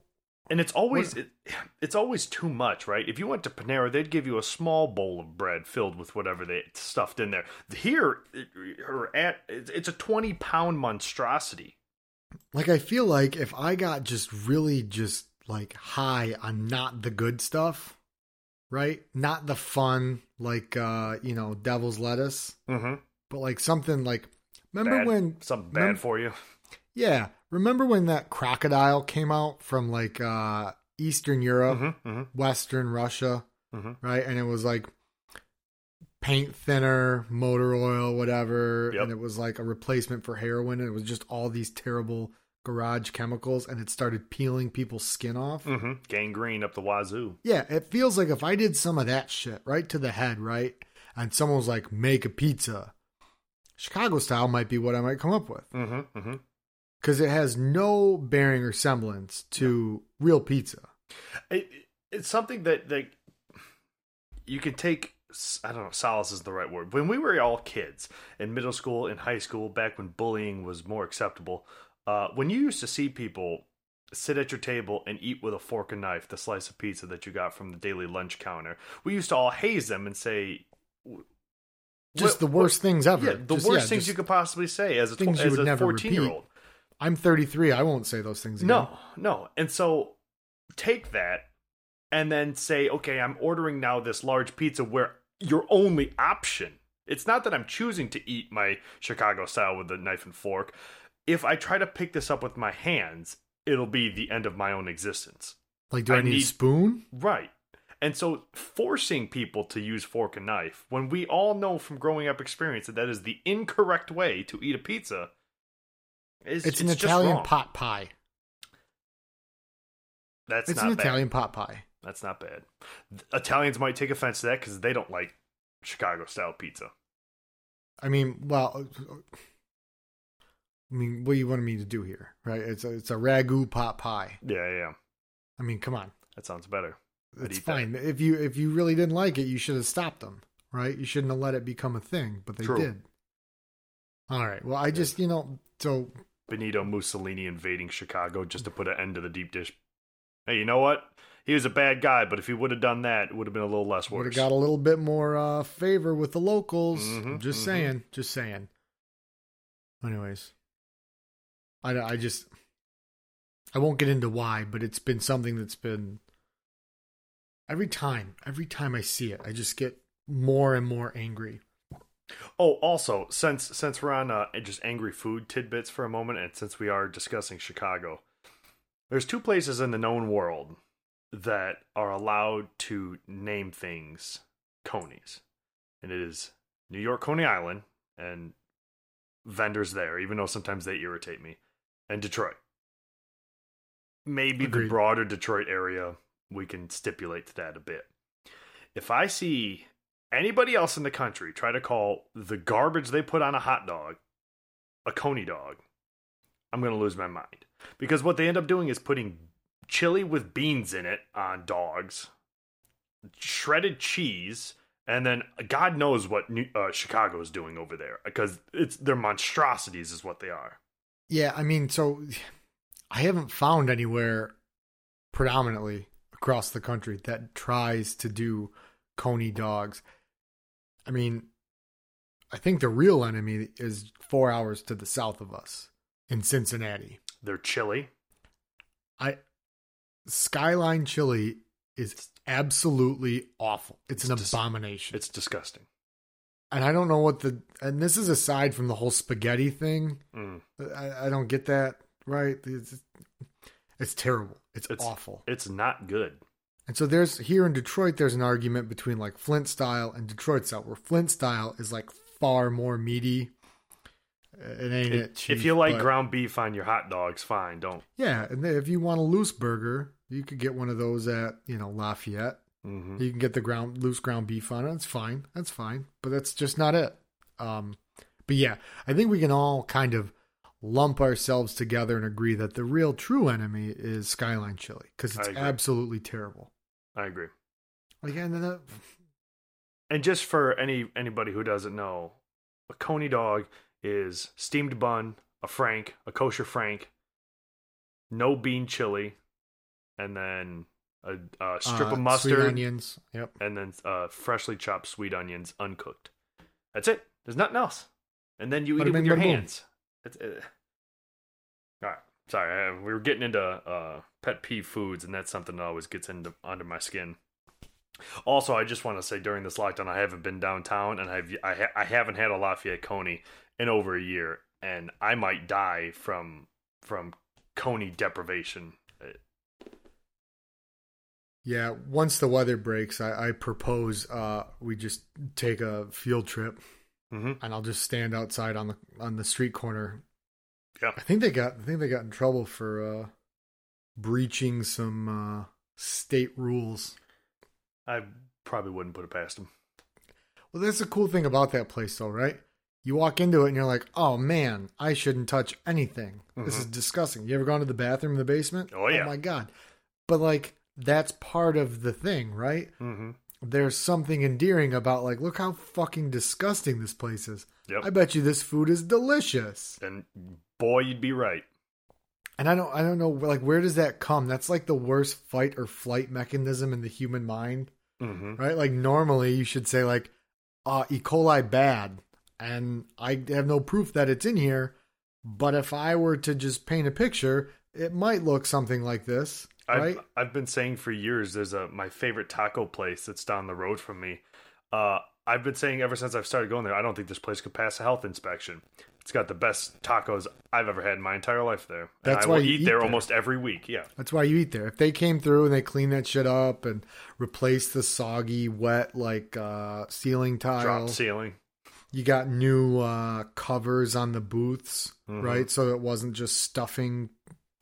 and it's always it, it's always too much, right? If you went to Panera, they'd give you a small bowl of bread filled with whatever they stuffed in there. Here, or at it's a twenty pound monstrosity. Like I feel like if I got just really just like high on not the good stuff, right? Not the fun like uh, you know, devil's lettuce, Mm-hmm. but like something like remember Bad, when something bad for you? Yeah, remember when that crocodile came out from like uh Eastern Europe, Mm-hmm, mm-hmm, Western Russia, mm-hmm. right? And it was like paint thinner, motor oil, whatever, Yep. and it was like a replacement for heroin and it was just all these terrible garage chemicals and it started peeling people's skin off. Mm-hmm. Gangrene up the wazoo. Yeah, it feels like if I did some of that shit right to the head, right? And someone was like, "Make a pizza." Chicago style might be what I might come up with Mm-hmm, mm-hmm. Because it has no bearing or semblance to real pizza. it, it's something that that you can take i don't know solace is the right word when we were all kids in middle school in high school back when bullying was more acceptable uh, when you used to see people sit at your table and eat with a fork and knife the slice of pizza that you got from the daily lunch counter we used to all haze them and say Just what- the worst things ever. yeah the Just- worst yeah, things you could possibly say as a, as a never 14 year old I'm 33. I won't say those things again. No, no. And so take that and then say, okay, I'm ordering now this large pizza where your only option, it's not that I'm choosing to eat my Chicago style with a knife and fork. If I try to pick this up with my hands, it'll be the end of my own existence. Like, do I, I need, need- a spoon? Right. And so forcing people to use fork and knife, when we all know from growing up experience that that is the incorrect way to eat a pizza, is It's, an just Italian pot pie. That's it's not an bad. Italian pot pie. That's not bad. Italians might take offense to that because they don't like Chicago style pizza. I mean, well, uh, I mean, what do you want me to do here, right? It's a, it's a ragu pot pie. Yeah, yeah, I mean, come on, that sounds better. I'd it's eat that. fine. If you if you really didn't like it, you should have stopped them, right? You shouldn't have let it become a thing, but they True. did. All right. Well, I just you know so Benito Mussolini invading Chicago just to put an end to the deep dish. Hey, you know what? He was a bad guy, but if he would have done that, it would have been a little less would have worse. got a little bit more uh, favor with the locals. Mhm, just mhm. saying, just saying. Anyways, I I just I won't get into why, but it's been something that's been every time, every time I see it, I just get more and more angry. Oh, also, since since we're on uh, just angry food tidbits for a moment, and since we are discussing Chicago, there's two places in the known world that are allowed to name things Conies. And it is New York, Coney Island, and vendors there, even though sometimes they irritate me, and Detroit. Maybe the broader Detroit area, we can stipulate to that a bit. If I see anybody else in the country try to call the garbage they put on a hot dog a Coney dog, I'm going to lose my mind. Because what they end up doing is putting chili with beans in it on dogs, shredded cheese, and then God knows what New, uh, Chicago is doing over there because it's they're monstrosities, is what they are. Yeah, I mean, so I haven't found anywhere predominantly across the country that tries to do coney dogs. I mean, I think the real enemy is four hours to the south of us in Cincinnati. They're chili. I Skyline Chili is absolutely awful. It's, an dis- abomination. It's disgusting. and I don't know what the and this is aside from the whole spaghetti thing. Mm. I, I don't get that right. It's, it's terrible. It's, It's awful. It's not good. And so there's here in Detroit, there's an argument between like Flint style and Detroit style, where Flint style is like far more meaty. Uh, It ain't it. If, Chief, if you like but- ground beef on your hot dogs, fine. Don't. yeah, and if you want a loose burger, you could get one of those at you know Lafayette. hmm You can get the ground loose ground beef on it. That's fine. That's fine. But that's just not it. Um, but yeah, I think we can all kind of lump ourselves together and agree that the real true enemy is Skyline Chili because it's absolutely terrible. I agree. And then And just for any anybody who doesn't know, a coney dog is steamed bun, a frank, a kosher frank, no bean chili, and then a, a strip uh, of mustard, onions. Yep. and then uh, freshly chopped sweet onions, uncooked. That's it. There's nothing else. And then you eat it with your hands. It's, uh... All right. Sorry, we were getting into uh, pet peeve foods, and that's something that always gets into under my skin. Also, I just want to say during this lockdown, I haven't been downtown, and I've I, ha- I haven't had a Lafayette Coney in over a year, and I might die from from Coney deprivation. Yeah. Once the weather breaks, I, I propose uh, we just take a field trip, mhm. and I'll just stand outside on the on the street corner. Yeah. I think they got I think they got in trouble for uh, breaching some uh, state rules. I probably wouldn't put it past him. Well, that's the cool thing about that place, though, right? You walk into it and you're like, "Oh man, I shouldn't touch anything. This is disgusting." You ever gone to the bathroom in the basement? Mm-hmm. Oh, yeah. Oh my god! But like, that's part of the thing, right? Mm-hmm. There's something endearing about like, look how fucking disgusting this place is. Yep. I bet you this food is delicious. And boy, you'd be right. And I don't, I don't know, like, where does that come? That's like the worst fight or flight mechanism in the human mind. Mm-hmm. right? Like normally you should say like, uh, E. coli bad, and I have no proof that it's in here. But if I were to just paint a picture, it might look something like this, right? I've, I've been saying for years there's a my favorite taco place that's down the road from me. Uh, I've been saying ever since I've started going there, I don't think this place could pass a health inspection. It's got the best tacos I've ever had in my entire life there. And That's I why will you eat eat there there. almost every week. Yeah. That's why you eat there. If they came through and they cleaned that shit up and replaced the soggy, wet like uh, ceiling Drop tile, ceiling. you got new uh, covers on the booths, Mhm. right? So it wasn't just stuffing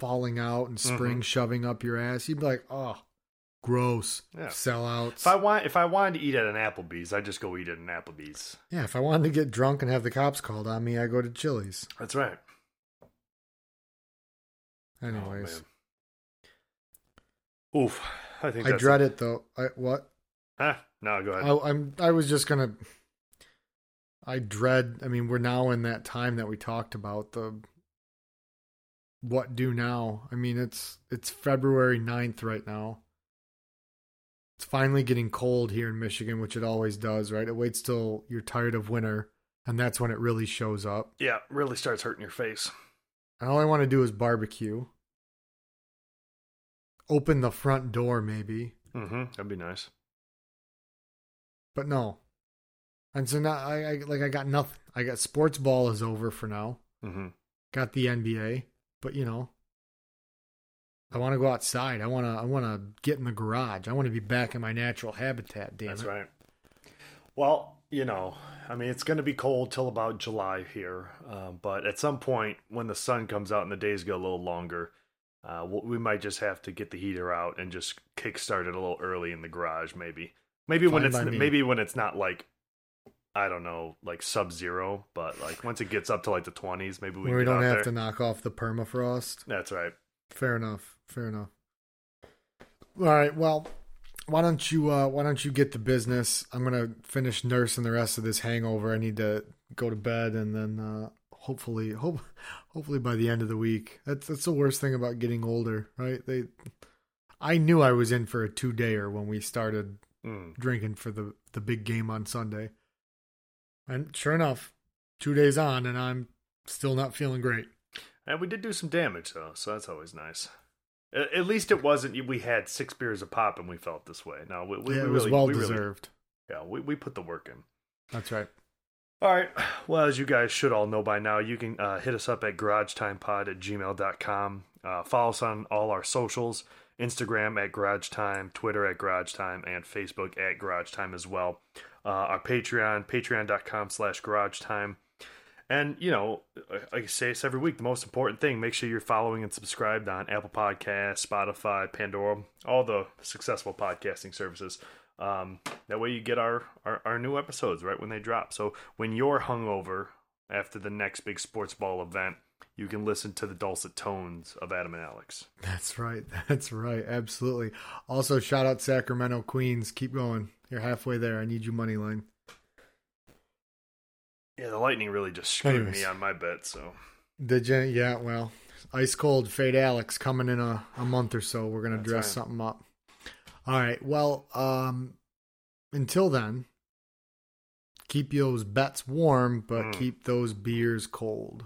falling out and Mm-hmm. spring shoving up your ass. You'd be like, oh, gross, Yeah. sellouts. If I want if I wanted to eat at an Applebee's, I just go eat at an Applebee's. Yeah, if I wanted to get drunk and have the cops called on me, I go to Chili's. That's right. Anyways, Oh. Oof. I think I dread it though. I what? Huh? No, go ahead. I, I'm. I was just gonna. I dread. I mean, we're now in that time that we talked about the. What do now? I mean, it's it's February 9th right now. It's finally getting cold here in Michigan, which it always does, right? It waits till you're tired of winter, and that's when it really shows up. yeah, really starts hurting your face. And all I want to do is barbecue. Open the front door, maybe. Mm-hmm. That'd be nice. But no. And so now I, I like I got nothing. I got sports ball is over for now. Mm-hmm. Got the NBA, but you know, I want to go outside. I want to. I want to get in the garage. I want to be back in my natural habitat. Damn That's it. right. Well, you know, I mean, it's going to be cold till about July here, uh, but at some point when the sun comes out and the days get a little longer, uh, we we might just have to get the heater out and just kickstart it a little early in the garage. Maybe, maybe when it's maybe when it's not like. I don't know, like sub zero, but like once it gets up to like the twenties, maybe we, we don't have there. to knock off the permafrost. That's right. Fair enough. Fair enough. All right. Well, why don't you uh why don't you get the business? I'm gonna finish nursing the rest of this hangover. I need to go to bed and then uh hopefully hope hopefully by the end of the week. That's that's the worst thing about getting older, right? They I knew I was in for a two dayer when we started Mm. drinking for the the big game on Sunday. And sure enough, two days on and I'm still not feeling great. And we did do some damage though, so that's always nice. At, least it wasn't. We had six beers a pop and we felt this way. No, we, we, yeah, we it was really, well we really- deserved. yeah, we, we put the work in. That's right. All right. Well, as you guys should all know by now, you can uh, hit us up at garagetimepod at gmail.com. Uh, follow us on all our socials Instagram at Garage Time, Twitter at Garage Time, and Facebook at Garage Time as well. Uh, our Patreon, patreon.com slash Garage Time. And, you know, like I say this every week, the most important thing, make sure you're following and subscribed on Apple Podcasts, Spotify, Pandora, all the successful podcasting services. Um, that way you get our, our, our new episodes right when they drop. So when you're hungover after the next big sports ball event, you can listen to the dulcet tones of Adam and Alex. That's right. That's right. Absolutely. Also, shout out Sacramento Queens. Keep going. You're halfway there. I need you money line. Yeah, the Lightning really just screwed Anyways. me on my bet. So Did you? Yeah. Well, ice cold fade Alex coming in a, a month or so. We're gonna That's dress right. something up. All right. Well, um, until then, keep those bets warm, but Mm. keep those beers cold.